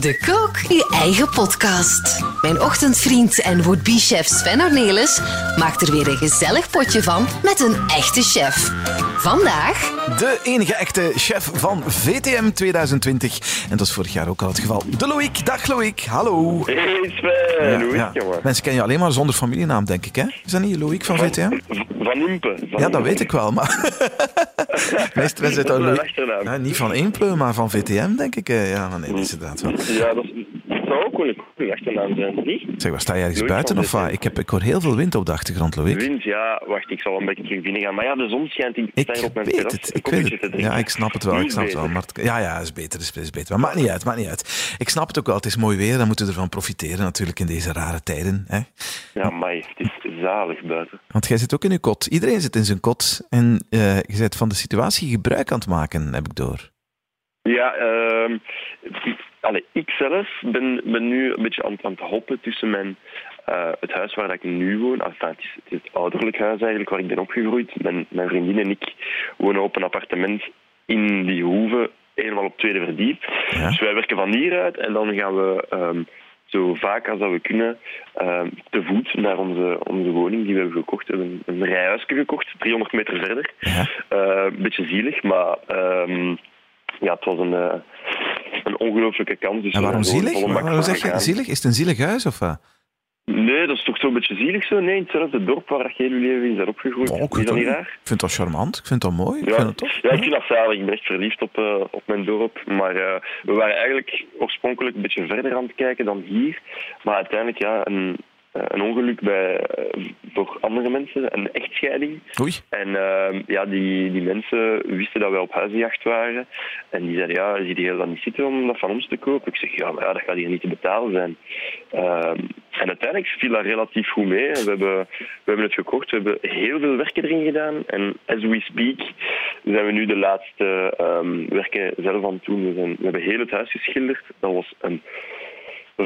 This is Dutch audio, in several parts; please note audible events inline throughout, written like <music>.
De Kook je eigen podcast. Mijn ochtendvriend en would-be chef Sven Ornelis maakt er weer een gezellig potje van met een echte chef. Vandaag De enige echte chef van VTM 2020. En dat is vorig jaar ook al het geval. De Loïc. Dag Loïc. Hallo. Hey Sven, is het jongen? Mensen kennen je alleen maar zonder familienaam, denk ik. Hè? Is dat niet Loïc van VTM? Van Impe. Van Ja, dat Impe. weet ik wel. Maar <laughs> meestal het is al een achternaam. Ja, niet van Eemple, maar van VTM, denk ik. eh, Ja, nee, dat is inderdaad wel. Ja, dat, is, ook achternaam zijn, niet? Zeg, waar sta je ergens buiten of wat? VTM. Ik, heb, ik hoor heel veel wind op de achtergrond, Loïc. Wind, ja, wacht, ik zal een beetje terug binnen gaan. Maar ja, de zon schijnt in Ik op mijn weet terras. het, ik weet het. Ja, ik snap het wel, ik snap het wel. Maar het- ja, ja, is beter, is, is beter. Maar maakt niet uit, maakt niet uit. Ik snap het ook wel, het is mooi weer, dan moeten we ervan profiteren natuurlijk in deze rare tijden. Hè? Ja, maar het is zalig buiten. Want jij zit ook in je kot. Iedereen zit in zijn kot en eh, je bent van de situatie gebruik aan het maken, heb ik door. Ja, allee, ik zelf ben, ben nu een beetje aan, het- aan het hoppen tussen mijn, eh, het huis waar ik nu woon. Enfin, het, is, het is het ouderlijk huis eigenlijk waar ik ben opgegroeid. Mijn, mijn vriendin en ik wonen op een appartement in die hoeve, helemaal op het tweede verdiep. Ja. Dus wij werken van hieruit en dan gaan we ehm, zo vaak als dat we kunnen ehm, te voet naar onze, onze woning die we hebben gekocht. We hebben een, een rijhuisje gekocht, 300 meter verder. Ja. Eh, een beetje zielig, maar ehm, ja, het was een, eh, een ongelooflijke kans. Dus En waarom gewoon zielig? Waarom zeg je zielig? Is het een zielig huis of wat? Nee, dat is toch zo'n beetje zielig zo? Nee, in hetzelfde dorp waar je leven in bent opgegroeid. Oh, ik is vind dat niet dat- raar? Ik vind dat charmant, ik vind dat mooi, ik Ja, vind het tof. ja, ik vind dat zalig. Ik ben echt verliefd op, eh, op mijn dorp. Maar eh, we waren eigenlijk oorspronkelijk een beetje verder aan het kijken dan hier. Maar uiteindelijk, ja, een, eh, een ongeluk bij, eh, voor andere mensen, een echtscheiding. Oei. En ehm, ja, die, die mensen wisten dat wij op huizenjacht waren. En die zeiden, ja, zie je dat niet zitten om dat van ons te kopen? Ik zeg, ja, maar ja, dat gaat hier niet te betalen zijn. Ehm, en uiteindelijk viel dat relatief goed mee. We hebben, we hebben het gekocht, we hebben heel veel werken erin gedaan. En as we speak zijn we nu de laatste ehm, werken zelf aan het doen. We, zijn, we hebben heel het huis geschilderd. Dat was een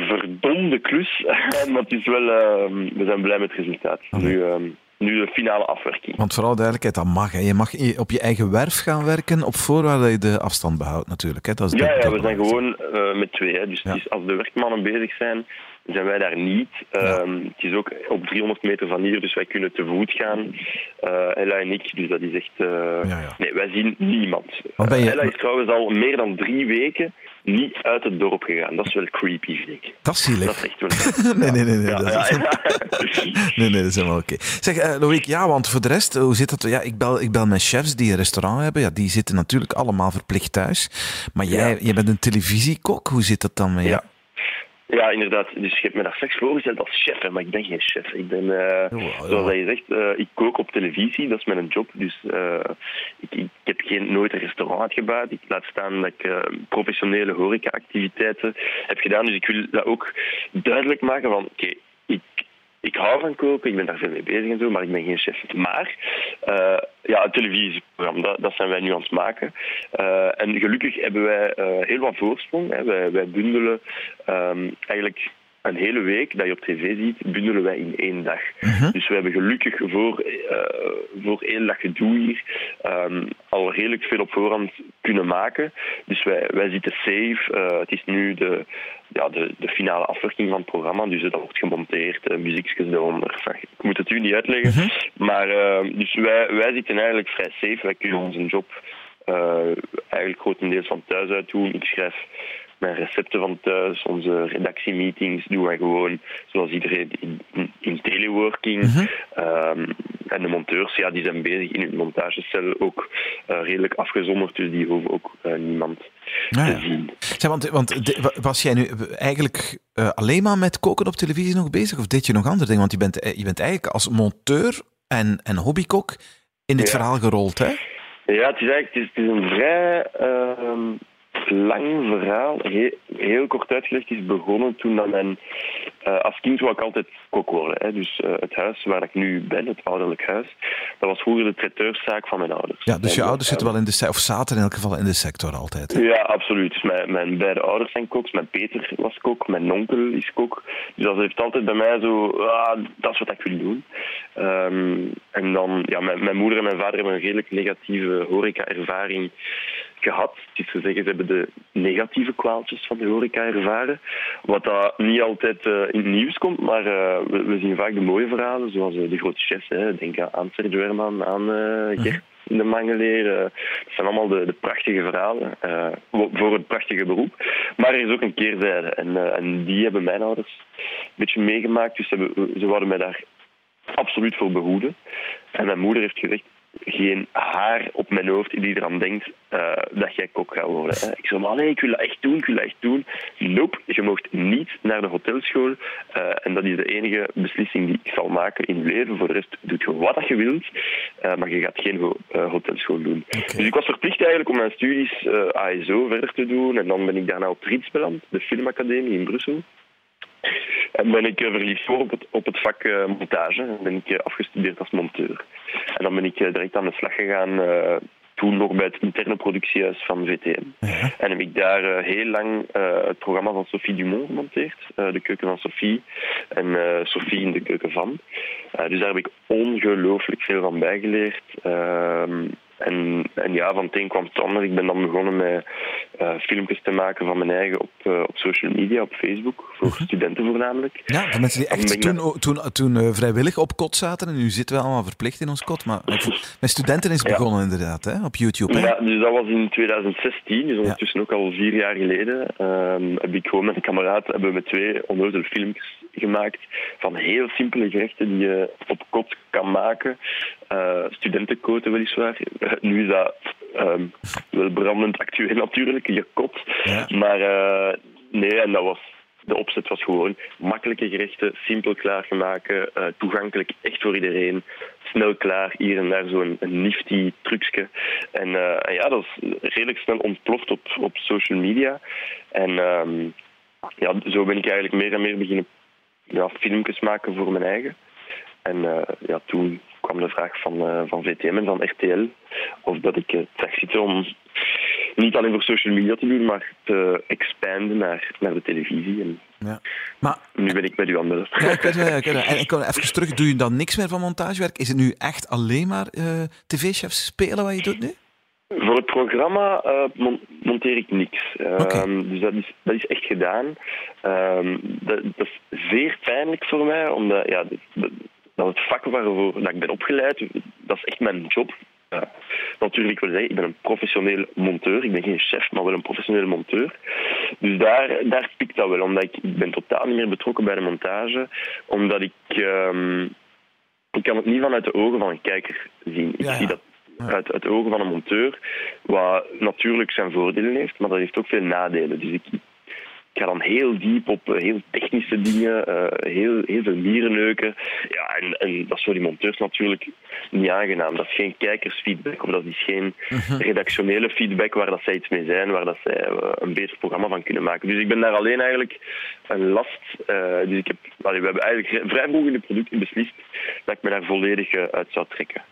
verdomde klus. <laughs> maar het is wel, ehm, we zijn blij met het resultaat. Nu, ehm, nu de finale afwerking. Want vooral duidelijkheid, dat mag. Hè. Je mag op je eigen werf gaan werken, op voorwaarde dat je de afstand behoudt natuurlijk. Hè. Dat is Ja, dat- ja, dat we zijn gewoon eh, met twee. Hè. Dus Ja. het is, als de werkmannen bezig zijn, zijn wij daar niet. Ehm, Het is ook op 300 meter van hier, dus wij kunnen te voet gaan. Eh, Ella en ik, dus dat is echt... eh, Ja, ja. Nee, wij zien niemand. Je- Ella is trouwens al meer dan drie weken niet uit het dorp gegaan. Dat is wel creepy, vind ik. Dat is zielig. Dat is echt wel... <laughs> Nee, nee, nee. nee, dat is-. <laughs> Nee, nee, dat is helemaal oké. Zeg, eh Loïc, ja, want voor de rest, hoe zit dat? Ja, ik bel, ik bel met chefs die een restaurant hebben. Ja, die zitten natuurlijk allemaal verplicht thuis. Maar jij, jij bent een televisiekok. Hoe zit dat dan met jou? Ja. Inderdaad. Dus je hebt me daar straks voorgesteld als chef, hè, maar ik ben geen chef. Ik ben, ja. zoals dat je zegt, eh, ik kook op televisie, dat is mijn job. Dus eh, ik, ik heb geen, nooit een restaurant uitgebouwd. Ik laat staan dat ik professionele horeca-activiteiten heb gedaan. Dus ik wil dat ook duidelijk maken van, oké, ik, ik hou van koken, ik ben daar veel mee bezig en zo, maar ik ben geen chef. Maar eh, ja, een televisieprogramma, dat, dat zijn wij nu aan het maken. Eh, en gelukkig hebben wij eh, heel wat voorsprong. Hè. Wij, wij bundelen ehm, eigenlijk een hele week dat je op tv ziet, bundelen wij in één dag. Dus we hebben gelukkig voor, eh, voor één dag gedoe hier ehm, al redelijk veel op voorhand kunnen maken. Dus wij, wij zitten safe. Eh, het is nu de, ja, de, de finale afwerking van het programma, dus dat wordt gemonteerd, uh, muziekjes eronder. Enfin, ik moet het u niet uitleggen. Maar uh, dus wij, wij zitten eigenlijk vrij safe. Wij kunnen onze job eigenlijk grotendeels van thuis uit doen. Ik schrijf mijn recepten van thuis, onze redactiemeetings doen wij gewoon zoals iedereen in, in, in teleworking. Mm -hmm. um, en de monteurs, ja, die zijn bezig in hun montagecel ook uh, redelijk afgezonderd, dus die hoeven ook uh, niemand ja, te zien. Want, want de, was jij nu eigenlijk uh, alleen maar met koken op televisie nog bezig, of deed je nog andere dingen? Want je bent, eh, je bent eigenlijk als monteur en, en hobbykok in dit ja. verhaal gerold, hè? Ja, het is eigenlijk het is, het is een vrij uh, lang verhaal. Heel, heel, kort uitgelegd is begonnen toen dat mijn... Uh, als kind wou ik altijd kok worden. Hè. Dus uh, het huis waar ik nu ben, het ouderlijk huis, dat was vroeger de traiteurszaak van mijn ouders. Ja, dus je ouders zitten wel in de sector, of zaten in elk geval in de sector altijd. Hè? Ja, absoluut. Dus mijn, mijn beide ouders zijn koks. Mijn Peter was kok, mijn onkel is kok. Dus dat heeft altijd bij mij zo... Ah, dat is wat ik wil doen. Um, en dan, ja, mijn, mijn moeder en mijn vader hebben een redelijk negatieve horeca-ervaring gehad. Het is te zeggen, ze hebben de negatieve kwaaltjes van de horeca ervaren. Wat dat niet altijd uh, in het nieuws komt, maar uh, we, we, zien vaak de mooie verhalen, zoals uh, de grote chefs. Hè. Denk aan Sergio Herman, aan Gert de Mangeleer. dat zijn allemaal de, de prachtige verhalen voor het prachtige beroep. Maar er is ook een keerzijde. En, en die hebben mijn ouders een beetje meegemaakt. Dus ze, hebben, ze mij daar absoluut voor behoeden. En mijn moeder heeft gezegd, geen haar op mijn hoofd die eraan denkt uh, dat jij kok gaat worden. Hè. Ik zei, maar nee, ik wil dat echt doen, ik wil dat echt doen. Nope, je mocht niet naar de hotelschool. Uh, en dat is de enige beslissing die ik zal maken in je leven. Voor de rest doe je wat je wilt, uh, maar je gaat geen hotelschool doen. Dus ik was verplicht eigenlijk om mijn studies ASO verder te doen. En dan ben ik daarna op Rits beland, de filmacademie in Brussel. En ben ik verliefd op het, op het vak montage. En ben ik afgestudeerd als monteur. En dan ben ik direct aan de slag gegaan toen nog bij het interne productiehuis van VTM. En heb ik daar uh, heel lang uh, het programma van Sophie Dumont gemonteerd. Uh, de keuken van Sophie. En Sophie in de keuken van. dus daar heb ik ongelooflijk veel van bijgeleerd. Ehm, en, en ja, van het een kwam het ander. Ik ben dan begonnen met uh, filmpjes te maken van mijn eigen op, uh, op social media, op Facebook, voor mhm. studenten voornamelijk. Ja, voor mensen die echt toen, toen, toen uh, vrijwillig op kot zaten. En nu zitten we allemaal verplicht in ons kot. Maar met <laughs> studenten is het begonnen inderdaad, hè, op YouTube. Hè? Ja, dus dat was in 2016, dus ondertussen ook al vier jaar geleden. Um, heb ik gewoon met een kameraad hebben we met twee onnozele filmpjes gemaakt van heel simpele gerechten die je op kot kan maken. Uh, studentenkoten weliswaar. nu is dat um, wel brandend actueel natuurlijk, je kot. Maar uh, nee, en dat was de opzet was gewoon makkelijke gerechten, simpel klaargemaakt, uh, toegankelijk, echt voor iedereen. Snel klaar, hier en daar zo'n nifty trucje. En, uh, en, ja, dat is redelijk snel ontploft op, op social media. En um, ja, zo ben ik eigenlijk meer en meer beginnen ja, filmpjes maken voor mijn eigen. En uh, ja, toen kwam de vraag van, uh, van VTM en van RTL of dat ik het zag zitten om niet alleen voor social media te doen, maar te expanden naar, naar de televisie. En ja. maar, nu ben ik met u aan Ja, ik weet, ik weet, en <laughs> ik kom even terug. Doe je dan niks meer van montagewerk? Is het nu echt alleen maar uh, tv-chefs spelen wat je doet nu? Voor het programma uh, monteer ik niks. Um, Dus dat is, dat is echt gedaan. Um, dat, dat, is zeer pijnlijk voor mij, omdat ja, dat, dat het vak waarvoor dat ik ben opgeleid, dat is echt mijn job. Natuurlijk wil zeggen, ik ben een professioneel monteur. Ik ben geen chef, maar wel een professionele monteur. Dus daar, daar pikt dat wel, omdat ik, ik ben totaal niet meer betrokken bij de montage. Omdat ik... Um, ik kan het niet vanuit de ogen van een kijker zien. Ik zie dat uit, uit de ogen van een monteur, wat natuurlijk zijn voordelen heeft, maar dat heeft ook veel nadelen. Dus ik, ga dan heel diep op eh, heel technische dingen, uh, heel, heel veel mierenneuken. Ja, en, en dat is voor die monteurs natuurlijk niet aangenaam. Dat is geen kijkersfeedback of dat is geen mhm. redactionele feedback waar dat zij iets mee zijn, waar dat zij uh, een beter programma van kunnen maken. Dus ik ben daar alleen eigenlijk een last. dus ik heb, allee, we hebben eigenlijk vrij vroeg in de productie beslist dat ik me daar volledig uit zou trekken.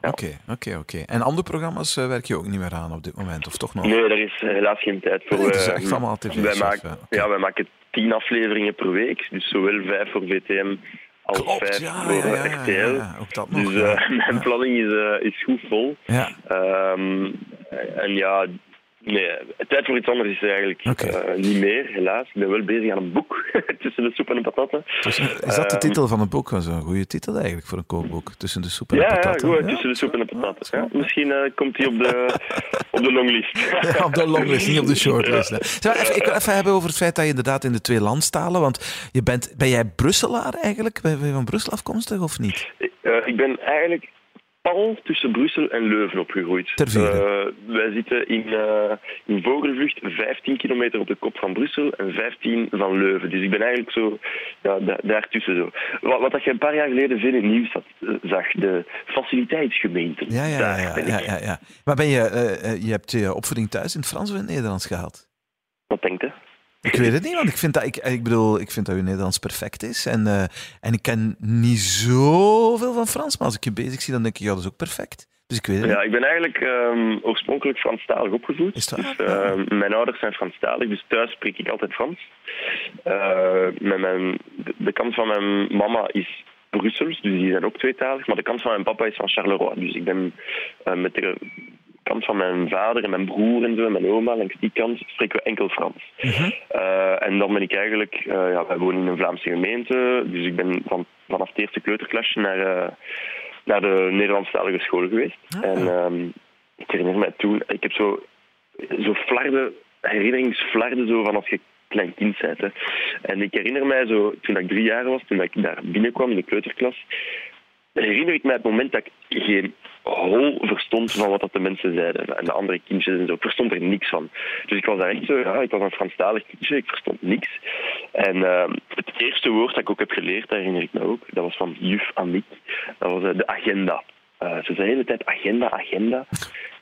Oké, oké, oké. En andere programma's werk je ook niet meer aan op dit moment, of toch nog? Nee, er is helaas geen tijd voor. het is echt allemaal tv wij maken, ja, wij maken tien afleveringen per week. Dus zowel vijf voor VTM als vijf voor ja, RTL. dus uh, <laughs> mijn planning is, uh, is goed vol. Um, en ja, Nee, tijd voor iets anders is er eigenlijk okay. uh, niet meer, helaas. Ik ben wel bezig aan een boek, <laughs> Tussen de soep en de patatten. is dat de titel van het boek? Dat is een goede titel eigenlijk voor een kookboek. Tussen de soep en de patatten. Ja, goed, Tussen de soep en de patatten. Ja, misschien uh, komt hij op de, <laughs> op de longlist. op de longlist, niet op de shortlist. even, ik wil even hebben over het feit dat je inderdaad in de twee landstalen... Want je bent, ben jij Brusselaar eigenlijk? Ben je van Brussel afkomstig of niet? Uh, ik ben eigenlijk pal tussen Brussel en Leuven opgegroeid. Uh, wij zitten in, uh, in Vogelvlucht 15 kilometer op de kop van Brussel en 15 van Leuven. Dus ik ben eigenlijk zo ja, daartussen. Zo. Wat, wat je een paar jaar geleden veel in het nieuws had, uh, zag, de faciliteitsgemeente. Ja, ja, ja, ja, ja, ja, Maar ben je, je hebt je opvoeding thuis in het Frans of in het Nederlands gehaald? Wat denkt u? Ik weet het niet, want ik vind dat, ik, ik bedoel, ik vind dat uw Nederlands perfect is. En, uh, en ik ken niet zoveel van Frans, maar als ik je bezig zie, dan denk ik, ja, dat is ook perfect. Dus ik weet het Ja, ik ben eigenlijk um, oorspronkelijk Franstalig opgevoed. Is dat? Dus, uh, mijn ouders zijn Franstalig, dus thuis spreek ik altijd Frans. Uh, met mijn, de, de kant van mijn mama is Brussels, dus die zijn ook tweetalig. Maar de kant van mijn papa is van Charleroi. Dus ik ben met de kant van mijn vader en mijn broer en zo, en mijn oma, langs die kant, spreken we enkel Frans. Eh, en dan ben ik eigenlijk, uh, ja, wij wonen in een Vlaamse gemeente, dus ik ben van, vanaf het eerste kleuterklasje naar, uh, naar de Nederlandstalige school geweest. Ah. En ehm, ik herinner mij toen, ik heb zo, zo flarden, herinneringsflarden zo van als je klein kind bent. Hè. En ik herinner mij zo, toen ik drie jaar was, toen ik daar binnenkwam in de kleuterklas, herinner ik mij het moment dat ik geen hol verstond van wat dat de mensen zeiden. En de andere kindjes en zo. Ik verstond er niks van. Dus ik was daar echt zo, ja, ik was een Franstalig kindje, ik verstond niks. En uh, het eerste woord dat ik ook heb geleerd, dat herinner ik me ook, dat was van juf Amiek. Dat was uh, de agenda. Uh, ze zei de hele tijd agenda, agenda.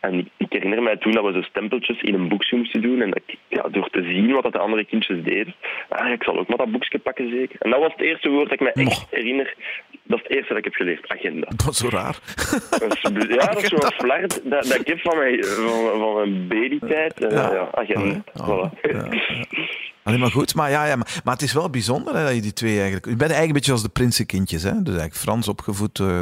En ik, herinner mij toen dat we zo stempeltjes in een boekje moesten doen. En ik, ja, door te zien wat dat de andere kindjes deden, ah, ik zal ook maar dat boekje pakken zeker. En dat was het eerste woord dat ik me echt herinner. Dat is het eerste dat ik heb geleerd, agenda. <laughs> Dat is zo raar. Dat is, ja, dat is zo'n flart dat, dat ik heb van mijn, van, van mijn babytijd. Uh, ja. ja, agenda. Oh, ja. Voilà. Ja, Alleen maar goed, maar, ja, ja, maar, maar het is wel bijzonder hè, dat je die twee eigenlijk... Je bent eigenlijk een beetje als de prinsenkindjes, hè? Dus eigenlijk Frans opgevoed uh,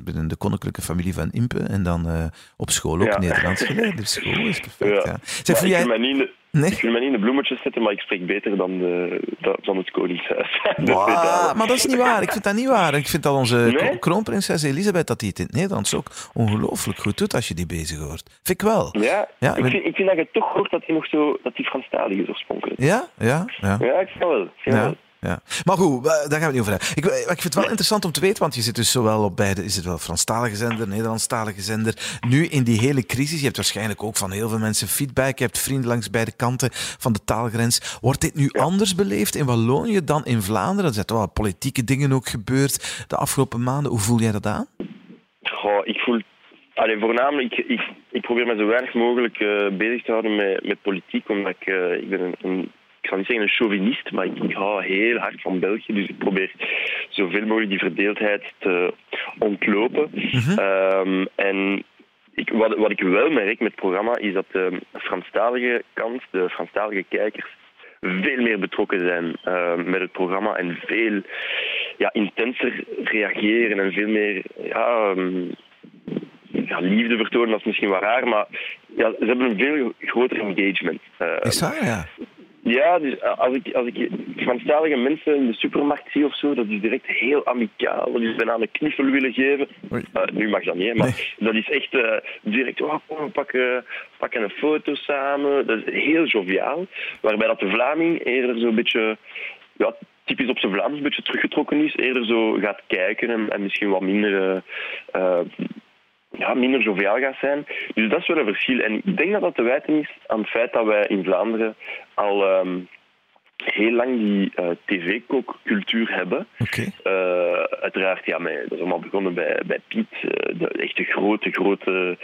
binnen de koninklijke familie van Impe en dan uh, op school ook Ja. Nederlands geleerd. Dus is <laughs> perfect, Ja. Zeg, ik, jij... wil mij niet in de, Nee? ik wil mij niet in de bloemetjes zetten, maar ik spreek beter dan, de, dan- het Koningshuis. <laughs> Wow, maar dat is niet waar. Ik vind dat niet waar. Ik vind dat onze Nee? kroonprinses Elisabeth, dat die het in het Nederlands ook ongelooflijk goed doet als je die bezig hoort. Vind ik wel. Ja, Ja, ik, vind, ik vind dat je toch hoort dat hij nog zo, dat hij Franstalig is oorspronkelijk. Ja, ja, ja. Ja, ik vind wel. Ik vind wel. Ja. Maar goed, wa- daar gaan we het niet over hebben. Ik, ik vind het wel interessant om te weten, want je zit dus zowel op beide, is het wel Franstalige zender, Nederlandstalige zender. Nu in die hele crisis, je hebt waarschijnlijk ook van heel veel mensen feedback, je hebt vrienden langs beide kanten van de taalgrens. Wordt dit nu anders beleefd in Wallonië dan in Vlaanderen? Er zijn toch wel politieke dingen ook gebeurd de afgelopen maanden. Hoe voel jij dat aan? Goh, ik voel... Allee, voornamelijk, ik, ik, ik probeer me zo weinig mogelijk eh, bezig te houden met, met politiek, omdat ik, eh, ik ben een, een- ik zal niet zeggen een chauvinist, maar ik, hou heel hard van België, dus ik probeer zoveel mogelijk die verdeeldheid te ontlopen. Ehm, en ik, wat, wat ik wel merk met het programma, is dat de Franstalige kant, de Franstalige kijkers, veel meer betrokken zijn eh, met het programma en veel ja, intenser reageren en veel meer ja, ehm, ja, liefde vertonen. Dat is misschien wel raar, maar ja, ze hebben een veel groter engagement. Eh, Is dat? Ja. Ja, dus als ik, als ik Franstalige mensen in de supermarkt zie of zo, dat is direct heel amicaal. Dat is bijna een kniffel willen geven. Eh, nu mag dat niet, maar dat is echt eh, direct, oh, kom, we pakken, pakken een foto samen. Dat is heel joviaal. Waarbij dat de Vlaming eerder zo'n beetje, ja, typisch op zijn Vlaams, een beetje teruggetrokken is. Eerder zo gaat kijken en, en misschien wat minder... eh, eh, ja, minder joviaal gaat zijn. Dus dat is wel een verschil. En ik denk dat dat te wijten is aan het feit dat wij in Vlaanderen al ehm, heel lang die eh, tv-kookcultuur hebben. Eh, uiteraard, ja, met, dat is allemaal begonnen bij, bij Piet, eh, de echte grote, grote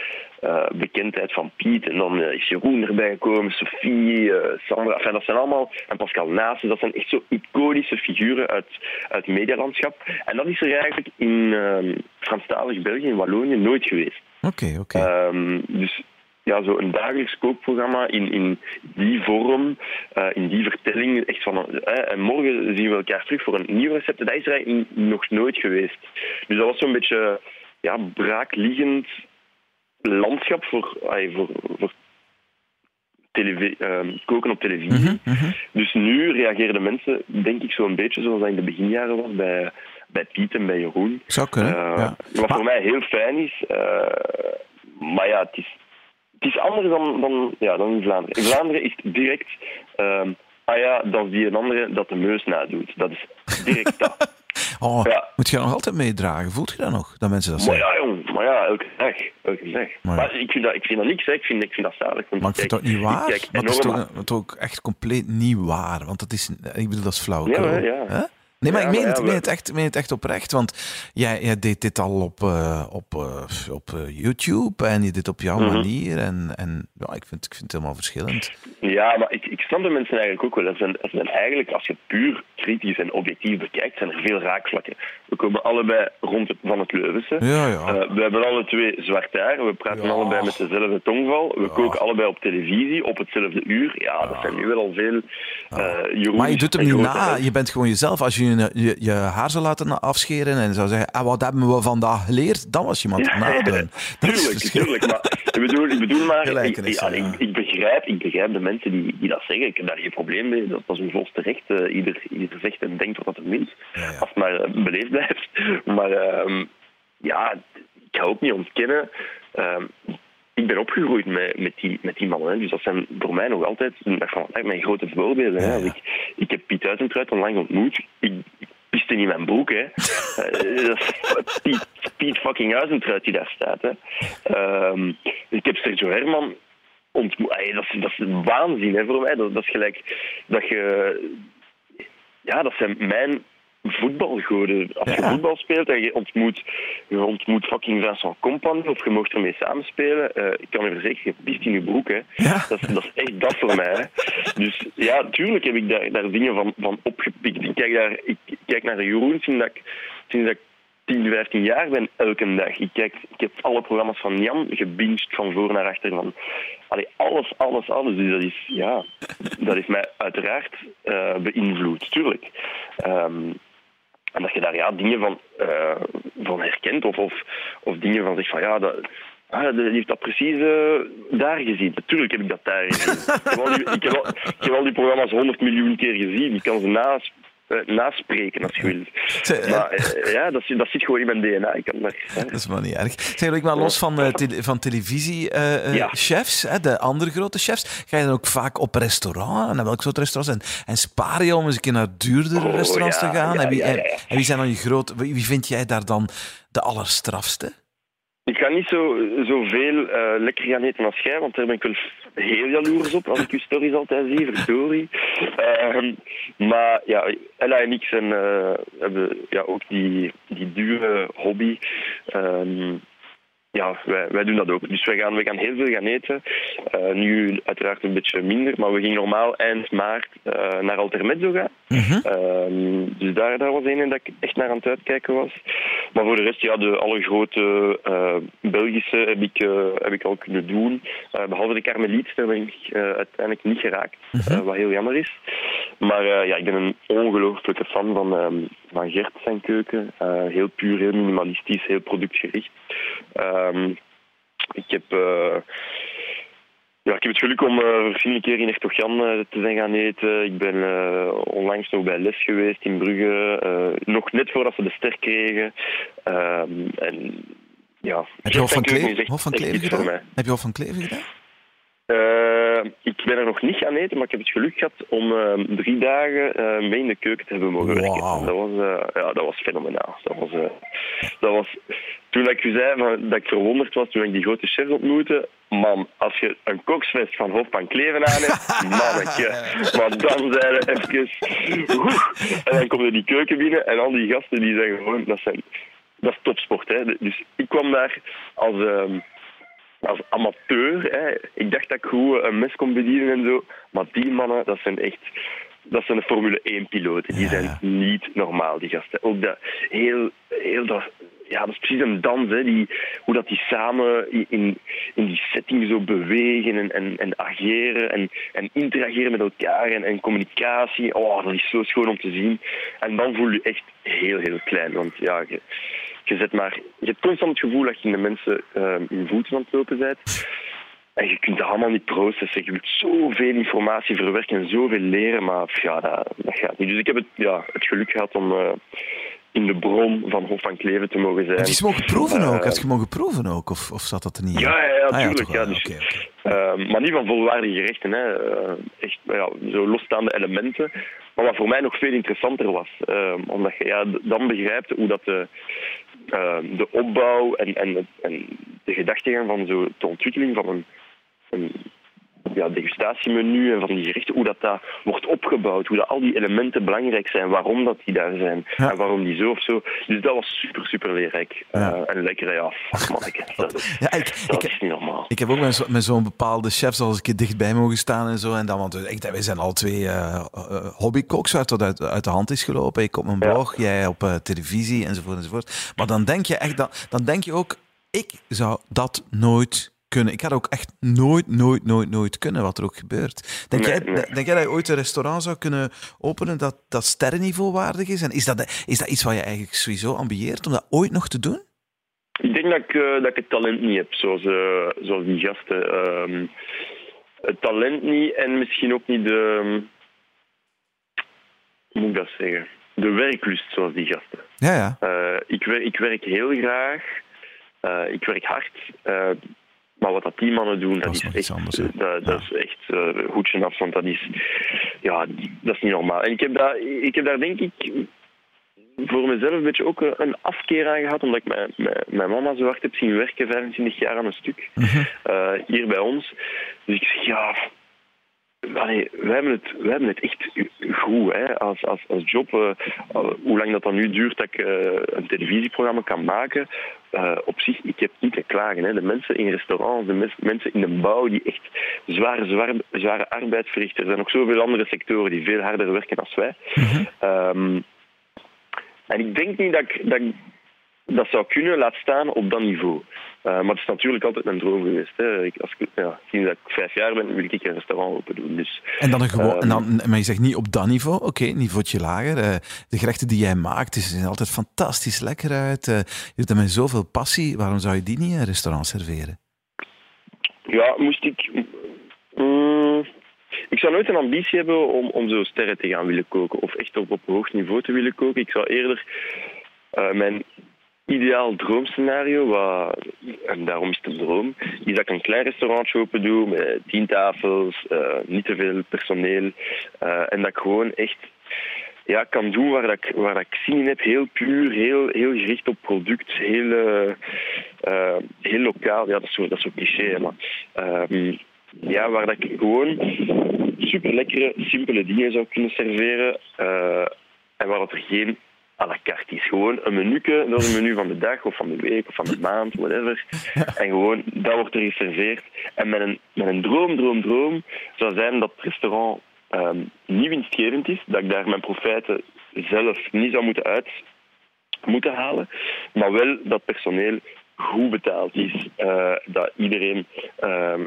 bekendheid van Piet. En dan is Jeroen erbij gekomen, Sophie, Sandra. Enfin, dat zijn allemaal, en Pascal Naassen, dat zijn echt zo iconische figuren uit, uit het medialandschap. En dat is er eigenlijk in eh, Franstalig België, in Wallonië, nooit geweest. Oké, oké. Ehm, dus ja, zo een dagelijks kookprogramma in, in die vorm, eh, in die vertelling. Echt van, eh, en morgen zien we elkaar terug voor een nieuw recept. Dat is er eigenlijk nog nooit geweest. Dus dat was zo'n beetje ja, braakliggend landschap voor, voor, voor ehm, koken op televisie. Mhm, Dus nu reageren de mensen, denk ik, zo'n beetje zoals dat in de beginjaren was bij, bij Piet en bij Jeroen. Zou kunnen, Eh, ja. Wat Maar- voor mij heel fijn is. maar ja, het is, het is anders dan, dan, ja, dan in Vlaanderen. In Vlaanderen is het direct... ehm, ah ja, dat is die een andere dat de meus nadoet. Dat is direct dat. <laughs> Oh, Ja. Moet je dat nog altijd meedragen? Voelt je dat nog, dat mensen dat maar zeggen? ja, jong. Maar ja, elke dag. Elke dag. Maar Maar, ik, vind dat, ik vind dat niks, hè. Ik vind, ik vind dat zalig. want Maar ik vind dat niet waar. Maar het is toch, toch ook echt compleet niet waar. Want dat is, ik bedoel, dat is flauw. Ja, maar ja. Nee, maar Ja, ik meen, het, ja, ik meen, we- het echt, meen het echt oprecht. Want jij, jij deed dit al op, eh, op, eh, op eh, YouTube en je deed op jouw Mhm. manier. En, en ja, ik, vind, ik vind het helemaal verschillend. Ja, maar ik, ik snap de mensen eigenlijk ook wel. Er zijn, er zijn eigenlijk, als je puur kritisch en objectief bekijkt, zijn er veel raakvlakken. We komen allebei rond het, van het Leuvense. Ja, ja. We hebben alle twee zwart haar. We praten allebei met dezelfde tongval. We koken allebei op televisie op hetzelfde uur. Ja, dat zijn nu wel al veel maar je doet hem niet een na. Je bent gewoon jezelf. Als je je, je, je haar zou laten afscheren en zou zeggen, ah, wat hebben we vandaag geleerd? Dan was je iemand nadoen. <laughs> Is Tuurlijk, verschil. tuurlijk. Maar ik bedoel, ik bedoel maar, ik, ja, ik, ik begrijp, ik begrijp de mensen die, die dat zeggen. Ik heb daar geen probleem mee. Dat, is hun volste recht. Eh, ieder, ieder zegt en denkt wat dat hem wil. Ja. Als het maar eh, beleefd blijft. <laughs> Maar ehm, ja, ik ga ook niet ontkennen. Ik ben opgegroeid met, met, die, met die mannen. Hè. Dus dat zijn voor mij nog altijd mijn grote voorbeelden. Hè. Ja. Ik, ik heb Piet Uytentruid onlangs ontmoet. Ik, ik piste in mijn broek. Hè. <laughs> Eh, dat is Piet, Piet fucking Uytentruid die daar staat. Hè. Ehm, ik heb Sergio Herman ontmoet. Dat, is, dat is waanzin hè, voor mij. Dat, dat is gelijk dat je... Ja, dat zijn mijn voetbalgoden. Als je Ja. voetbal speelt en je ontmoet, je ontmoet fucking Vincent Company of je mocht ermee samenspelen, eh, ik kan je verzekeren, je pist in je broek. Hè. Ja. Dat, is, dat is echt dat voor mij. Hè. Dus ja, tuurlijk heb ik daar, daar dingen van, van opgepikt. Ik kijk, daar, ik kijk naar de Jeroen sinds dat ik, sinds dat ik 10, 15 jaar ben, elke dag. Ik, kijk, ik heb alle programma's van Jan gebinged van voor naar achter. Van, allee, alles, alles, alles. Dus dat is, ja, dat heeft mij uiteraard eh, beïnvloed, tuurlijk. Ehm, en dat je daar ja, dingen van, eh, van herkent of, of, of dingen van zegt van ja, dat, ah, die heeft dat precies eh, daar gezien. Natuurlijk heb ik dat daar gezien. ik, heb al die, ik, heb al, die programma's honderd miljoen keer gezien. Ik kan ze naast, naspreken als je wil. Maar eh, ja, dat, zit- dat zit gewoon in mijn DNA. Ik kan. Dat is maar niet erg. Zeg, ik maar los van, eh, tele- van televisiechefs, de andere grote chefs, ga je dan ook vaak op restaurant? En naar welk soort restaurants? En, en spaar je om eens een keer naar duurdere Oh, restaurants ja, te gaan? ja, en, wie, en- wie zijn dan je. Wie wie vind jij daar dan de allerstrafste? Ik ga niet zo, zoveel eh lekker gaan eten als jij, want daar ben ik wel heel jaloers op als ik uw stories altijd zie, verdorie. Ehm, maar ja, Ella en ik zijn, eh, hebben ja, ook die, die dure hobby. Ehm, ja, wij, wij doen dat ook. Dus wij gaan, wij gaan heel veel gaan eten. Eh, nu uiteraard een beetje minder, maar we gingen normaal eind maart eh, naar Altermezzo gaan. Ehm, dus daar, daar was een dat ik echt naar aan het uitkijken was. Maar voor de rest, ja, de alle grote eh, Belgische heb ik, heb ik al kunnen doen. Eh, behalve de Carmeliet, daar ben ik uiteindelijk niet geraakt. eh, wat heel jammer is. Maar ja, ik ben een ongelooflijke fan van, ehm, van Gert zijn keuken. Heel puur, heel minimalistisch, heel productgericht. Ehm, ik heb... eh, ja, ik heb het geluk om eh verschillende keren in Ertogan eh, te zijn gaan eten. Ik ben onlangs nog bij les geweest in Brugge. nog net voordat ze de ster kregen. Ehm, en ja, Heb je Hof van, echt- Kleven gedaan? Heb je Hof van Kleven gedaan? Eh, ik ben er nog niet gaan eten, maar ik heb het geluk gehad om eh, drie dagen eh, mee in de keuken te hebben mogen werken. Dat was, ja, dat was fenomenaal. Dat was, dat was, toen ik u zei van, dat ik verwonderd was toen ik die grote chef ontmoette, man, als je een koksvest van Hof van Kleven aan hebt, <laughs> mannetje. Maar dan zijn er even... En dan kom je die keuken binnen en al die gasten die zeggen gewoon, dat, zijn, dat is topsport. Hè. Dus ik kwam daar als... ehm, als amateur, hè, ik dacht dat ik goed een mes kon bedienen en zo. Maar die mannen, dat zijn echt... Dat zijn de Formule 1-piloten. Die Ja, zijn ja. niet normaal, die gasten. Ook dat heel... heel dat, ja, dat is precies een dans, hè. Die, hoe dat die samen in, in, die setting zo bewegen en, en, en ageren en, en interageren met elkaar en, en communicatie. Oh, dat is zo schoon om te zien. En dan voel je echt heel, heel klein. Want ja, je, je, maar, je hebt constant het gevoel dat je in de mensen eh, in voeten aan het lopen bent. En je kunt dat allemaal niet processen. Je moet zoveel informatie verwerken en zoveel leren, maar ja, dat, dat gaat niet. Dus ik heb het, ja, het geluk gehad om eh, in de bron van Hof van Kleven te mogen zijn. Heb je eens mogen proeven ook? Eh, Heb je mogen proeven ook? Of, of zat dat er niet? Ja, ja, ja, Ah, tuurlijk. ja, dus, Oké, oké. eh, maar niet van volwaardige gerechten. Hè. Eh, echt ja, zo losstaande elementen. Maar wat voor mij nog veel interessanter was. eh, omdat je ja, dan begrijpt hoe dat de, eh, de opbouw en, en, en de gedachtegang van zo, de ontwikkeling van een, een ja, degustatiemenu en van die gerechten, hoe dat, dat wordt opgebouwd, hoe dat al die elementen belangrijk zijn, waarom dat die daar zijn Ja. en waarom die zo of zo. Dus dat was super, super leerrijk. Ja. Eh, en lekker, ja, fuck manneke. Dat, is- Ja, ik, dat ik, is niet normaal. Ik heb ook met zo- met zo'n bepaalde eens een keer dichtbij mogen staan en zo. En dan, want ik, wij zijn al twee eh uh, hobbykoks waar het uit, uit de hand is gelopen. Ik op mijn blog, jij op eh, televisie enzovoort enzovoort. Maar dan denk je echt, dan, dan denk je ook, ik zou dat nooit kunnen. Ik had ook echt nooit, nooit, nooit, nooit kunnen wat er ook gebeurt. Denk, Nee, jij, nee. denk jij dat je ooit een restaurant zou kunnen openen dat, dat sterrenniveau waardig is? En is dat, is dat iets wat je eigenlijk sowieso ambieert om dat ooit nog te doen? Ik denk dat ik, eh, dat ik het talent niet heb, zoals, eh, zoals die gasten. Ehm, het talent niet en misschien ook niet de. Hoe moet ik dat zeggen? De werklust, zoals die gasten. Ja, ja. Eh, ik, werk, ik werk heel graag. Ik werk hard. Maar wat dat die mannen doen, dat, Dat is echt, anders, dat, dat is echt eh hoedje af, want dat is, ja, dat is niet normaal. En ik heb, daar, ik heb daar denk ik voor mezelf een beetje ook een, afkeer aan gehad, omdat ik mijn, mijn, mijn mama zo hard heb zien werken, 25 jaar aan een stuk, eh, hier bij ons. Dus ik zeg, ja, Allee, wij, hebben het, wij hebben het echt goed hè? Als, als, als job. eh, hoe lang dat dan nu duurt dat ik eh, een televisieprogramma kan maken. eh, op zich, ik heb niet te klagen. Hè? De mensen in restaurants, de mes- mensen in de bouw die echt zware, zware, zware arbeid verrichten. Er zijn nog zoveel andere sectoren die veel harder werken dan wij. Ehm, en ik denk niet dat ik, dat ik dat zou kunnen, laat staan op dat niveau. Eh, maar het is natuurlijk altijd mijn droom geweest. Hè. Ik, als ik, ja, sinds dat ik vijf jaar ben, wil ik een restaurant open doen. Dus, En dan een gewoon, Ehm. en dan, maar je zegt niet op dat niveau, oké, niveautje lager. Eh, de gerechten die jij maakt, die zien altijd fantastisch lekker uit. Eh, je doet dat met zoveel passie. Waarom zou je die niet in een restaurant serveren? ja, moest ik... Mm, ik zou nooit een ambitie hebben om, om zo sterren te gaan willen koken. Of echt op, op hoog niveau te willen koken. Ik zou eerder mijn ideaal droomscenario, wat, en daarom is het een droom, is dat ik een klein restaurantje open doe met tien tafels, eh, niet te veel personeel. eh, en dat ik gewoon echt ja, kan doen waar, dat ik, waar dat ik zin in heb. Heel puur, heel, heel gericht op product, heel, eh, heel lokaal. Ja, dat is zo, dat is cliché, maar... ehm, ja, waar dat ik gewoon super lekkere, simpele dingen zou kunnen serveren. en waar dat er geen à la carte is. Gewoon een menuke, dat is een menu van de dag of van de week of van de maand, whatever. <laughs> En gewoon, dat wordt er geserveerd. En met een, met een droom, droom, droom zou zijn dat het restaurant ehm, niet winstgevend is. Dat ik daar mijn profijten zelf niet zou moeten uit moeten halen. Maar wel dat personeel goed betaald is. eh, dat iedereen ehm,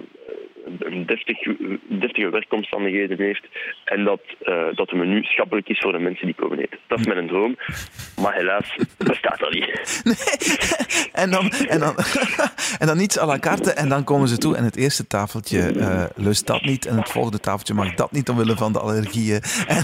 een deftig, deftige werkomstandigheden heeft. En dat, eh, dat de menu schappelijk is voor de mensen die komen eten. Dat is mijn droom. Maar helaas bestaat dat niet. <laughs> En dan, en dan, en dan niets à la carte. En dan komen ze toe en het eerste tafeltje eh, lust dat niet. En het volgende tafeltje mag dat niet omwille van de allergieën. En,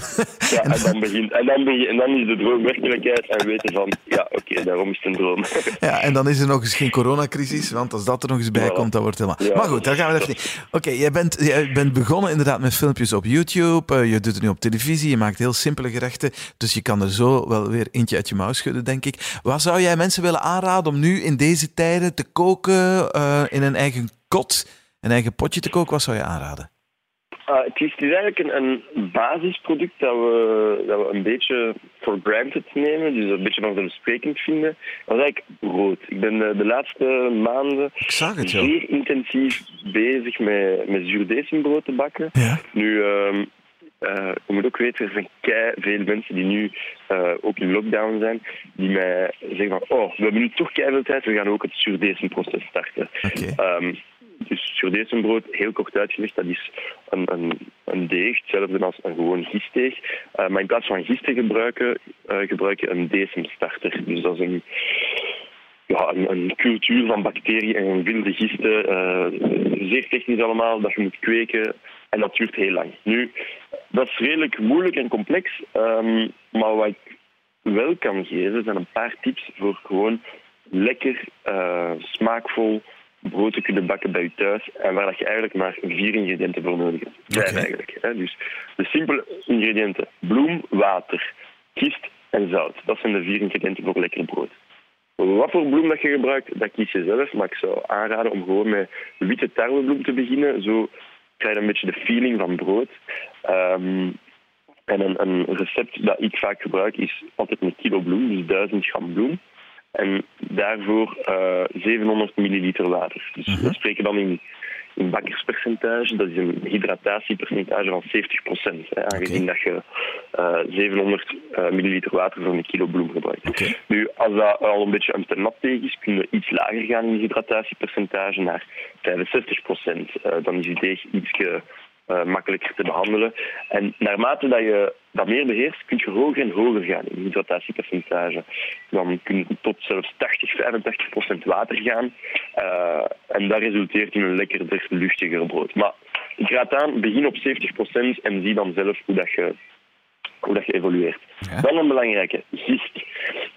Ja, en, dan begint, en, dan begin, en dan is de droom werkelijkheid en weten van, ja, oké, daarom is het een droom. ja, en dan is er nog eens geen coronacrisis. Want als dat er nog eens bij Voilà. komt, dan wordt het helemaal... Ja. Maar goed, daar gaan we even niet. Oké, jij, bent, jij bent begonnen inderdaad met filmpjes op YouTube. eh, je doet het nu op televisie. Je maakt heel simpele gerechten. Dus je kan er zo wel weer eentje uit je mouw schudden, denk ik. Wat zou jij mensen willen aanraden om nu in deze tijden te koken eh, in een eigen kot? Een eigen potje te koken? Wat zou je aanraden? Ah, het, is, eigenlijk een, een basisproduct dat we, dat we een beetje for granted nemen, dus een beetje vanzelfsprekend vinden. Dat is eigenlijk brood. Ik ben de, de laatste maanden het, zeer intensief bezig met, met te bakken. Ja. Nu, ehm, eh, je moet ook weten, er zijn kei veel mensen die nu eh, ook in lockdown zijn, die mij zeggen van, oh, we hebben nu toch kei veel tijd, we gaan ook het zuurdesembrood starten. Dus zuurdesembrood, heel kort uitgelegd, dat is een, een, een deeg, hetzelfde als een gewoon gistdeeg. Eh, maar in plaats van gist te gebruiken, eh, gebruik je een desemstarter. Dus dat is een, ja, een, cultuur van bacteriën en wilde gisten. eh, zeer technisch allemaal, dat je moet kweken. En dat duurt heel lang. Nu, dat is redelijk moeilijk en complex. ehm, maar wat ik wel kan geven, zijn een paar tips voor gewoon lekker, smaakvol brood te kunnen bakken bij je thuis. En waar dat je eigenlijk maar vier ingrediënten voor nodig hebt. Vijf eigenlijk. Hè. Dus de simpele ingrediënten. Bloem, water, gist en zout. Dat zijn de vier ingrediënten voor lekker brood. Wat voor bloem dat je gebruikt, dat kies je zelf. Maar ik zou aanraden om gewoon met witte tarwebloem te beginnen. Zo krijg je een beetje de feeling van brood. Ehm, en een, een recept dat ik vaak gebruik is altijd een kilo bloem, dus 1000 gram bloem. En daarvoor eh 700 milliliter water. Dus we spreken dan in, een bakkerspercentage. Dat is een hydratatiepercentage van 70 procent. Aangezien dat je uh, 700 uh, milliliter water voor een kilo bloem gebruikt. Nu, als dat al een beetje een te nat tegen is, kunnen we iets lager gaan in het hydratatiepercentage naar 65 procent. Uh, dan is je deeg iets uh, makkelijker te behandelen. En naarmate dat je dat meer beheerst, kun je hoger en hoger gaan in hydratatiepercentage. Dan kun je tot zelfs 80, 85 procent water gaan. Uh, en dat resulteert in een lekkerder, luchtiger brood. Maar ik raad aan, begin op 70 procent en zie dan zelf hoe dat je hoe dat je evolueert. Ja. Dan een belangrijke, gist.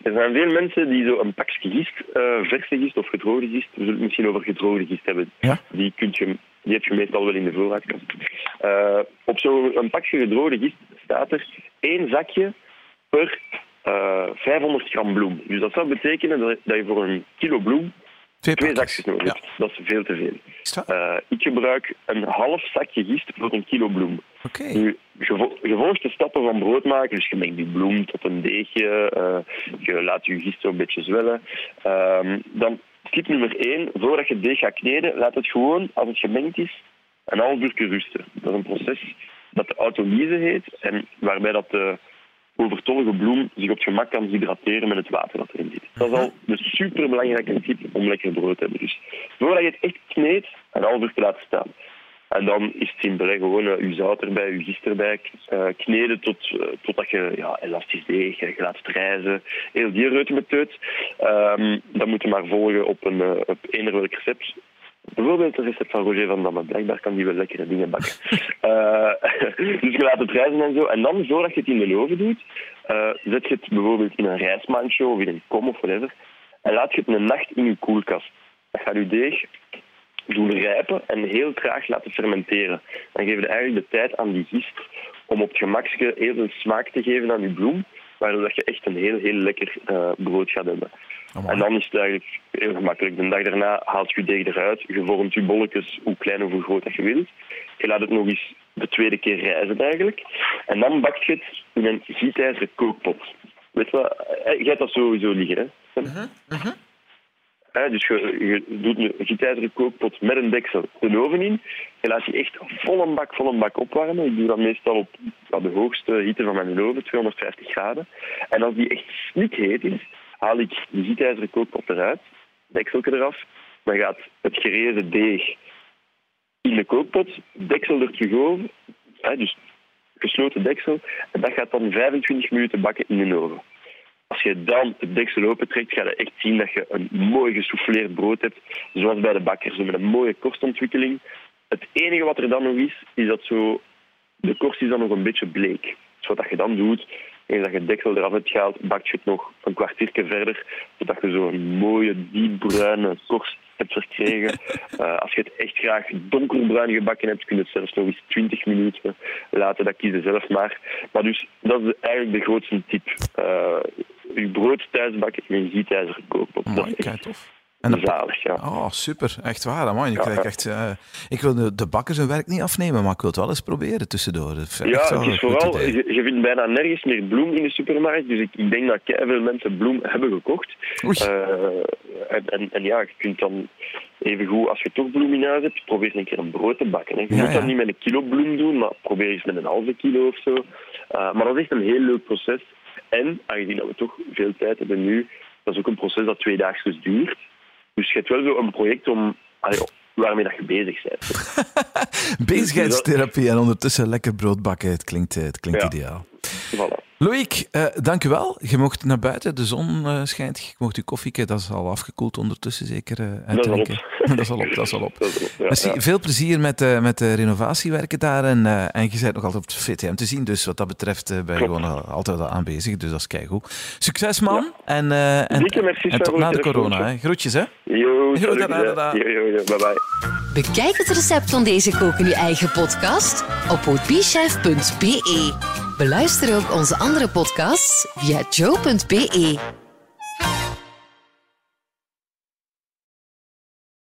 Er zijn veel mensen die zo een pakje gist, uh, verse gist of gedroogde gist, we zullen het misschien over gedroogde gist hebben, Ja. die, kunt je, die heb je meestal wel in de voorraadkast. Uh, op zo'n pakje gedroogde gist staat er één zakje per uh, 500 gram bloem. Dus dat zou betekenen dat, je voor een kilo bloem Twee zakjes nodig hebt. Dat is veel te veel. Uh, ik gebruik een half zakje gist voor een kilo bloem. Oké. Nu, je, vo- je volgt de stappen van brood maken, dus je mengt die bloem tot een deegje, uh, je laat je gist zo een beetje zwellen. Um, dan tip nummer 1, voordat je deeg gaat kneden, laat het gewoon, als het gemengd is, een half uur rusten. Dat is een proces dat de autolyse heet en waarbij dat de overtollige bloem zich op het gemak kan hydrateren met het water dat erin zit. Dat is al de superbelangrijke tip om lekker brood te hebben. Dus voordat je het echt kneedt, een half uur te laten staan. En dan is het simpel, hè. gewoon uh, je zout erbij, je gist erbij, uh, kneden tot, uh, totdat je ja, elastisch deeg, je laat het rijzen. Heel die reutemeteut. Um, dat moet je maar volgen op een op eender welk recept. Bijvoorbeeld het recept van Roger van Damme. Blijkbaar kan die wel lekkere dingen bakken. <laughs> <laughs> dus je laat het rijzen en zo. En dan, voordat je het in de oven doet, zet je het bijvoorbeeld in een rijstmandje of in een kom of whatever. En laat je het een nacht in je koelkast. Dat gaat je deeg doen rijpen en heel traag laten fermenteren. Dan geef je eigenlijk de tijd aan die gist om op het gemakje heel veel smaak te geven aan je bloem, waardoor dat je echt een heel, heel lekker uh, brood gaat hebben. En dan is het eigenlijk heel gemakkelijk. De dag daarna haalt je deeg eruit, je vormt je bolletjes hoe klein of hoe groot dat je wilt. Je laat het nog eens de tweede keer rijzen eigenlijk. En dan bakt je het in een gietijzeren kookpot. Weet je wat? Je hebt dat sowieso liggen, hè? Uh -huh. Uh -huh. Dus je, je, doet een gietijzeren kookpot met een deksel de oven in. Je laat die echt vol een bak, vol een bak opwarmen. Ik doe dat meestal op de hoogste hitte van mijn oven, 250 graden. En als die echt snikheet is, haal ik die gietijzeren kookpot eruit, deksel eraf. Dan gaat het gerezen deeg in de kookpot, deksel er terug over. He, dus gesloten deksel. En dat gaat dan 25 minuten bakken in de oven. Als je dan het deksel opentrekt, ga je echt zien dat je een mooi gesouffleerd brood hebt, zoals bij de bakker, zo met een mooie korstontwikkeling. Het enige wat er dan nog is, is dat zo, de korst is dan nog een beetje bleek. Dus wat je dan doet, eens dat je het deksel eraf hebt gehaald, bak je het nog een kwartiertje verder, zodat je zo een mooie, diepbruine korst hebt verkregen. Uh, <laughs> als je het echt graag donkerbruin gebakken hebt, kun je het zelfs nog eens 20 minuten laten. Dat kies je zelf maar. Maar dus, dat is eigenlijk de grootste tip. Uh, je brood thuis bakken in een gietijzeren kookpot. Mooi, dat is echt tof. En de, zalig, ja. Oh, super. Echt waar. Man. Ik, ja, echt, uh, ik wil de, de bakker zijn werk niet afnemen, maar ik wil het wel eens proberen tussendoor. Ja, het is vooral, je, je, vindt bijna nergens meer bloem in de supermarkt. Dus ik, ik denk dat veel mensen bloem hebben gekocht. Uh, en, en, en, ja, je kunt dan even goed, als je toch bloem in huis hebt, probeer een keer een brood te bakken. Hè. Je ja, moet dat ja. niet met een kilo bloem doen, maar probeer eens met een halve kilo of zo. Uh, maar dat is echt een heel leuk proces. En, aangezien dat we toch veel tijd hebben nu, dat is ook een proces dat twee dagen duurt. Dus je hebt wel zo een project om, allee, waarmee dat je bezig bent. <laughs> Bezigheidstherapie en ondertussen lekker brood bakken. Het klinkt, het klinkt ja. ideaal. Loïc, uh, dank u wel. Je mocht naar buiten, de zon uh, schijnt. Je mocht je koffie, dat is al afgekoeld ondertussen zeker uh. <laughs> Dat is al op. dat is al op. <laughs> Dat is al op. Ja, Merci, ja. Veel plezier met, uh, met de renovatiewerken daar. En, uh, en je bent nog altijd op het VTM te zien. Dus wat dat betreft uh, ben je gewoon altijd al aanwezig. Dus dat is keigoed. Succes man. Ja. En, uh, en, merci, en tot na de corona. Hè. Groetjes hè. Yo, Yo, da, da, da. Yo, yo, yo. Bye bye. Bekijk het recept van deze kook in uw eigen podcast op ootbichef.be. Beluister ook onze andere podcasts via joe.be.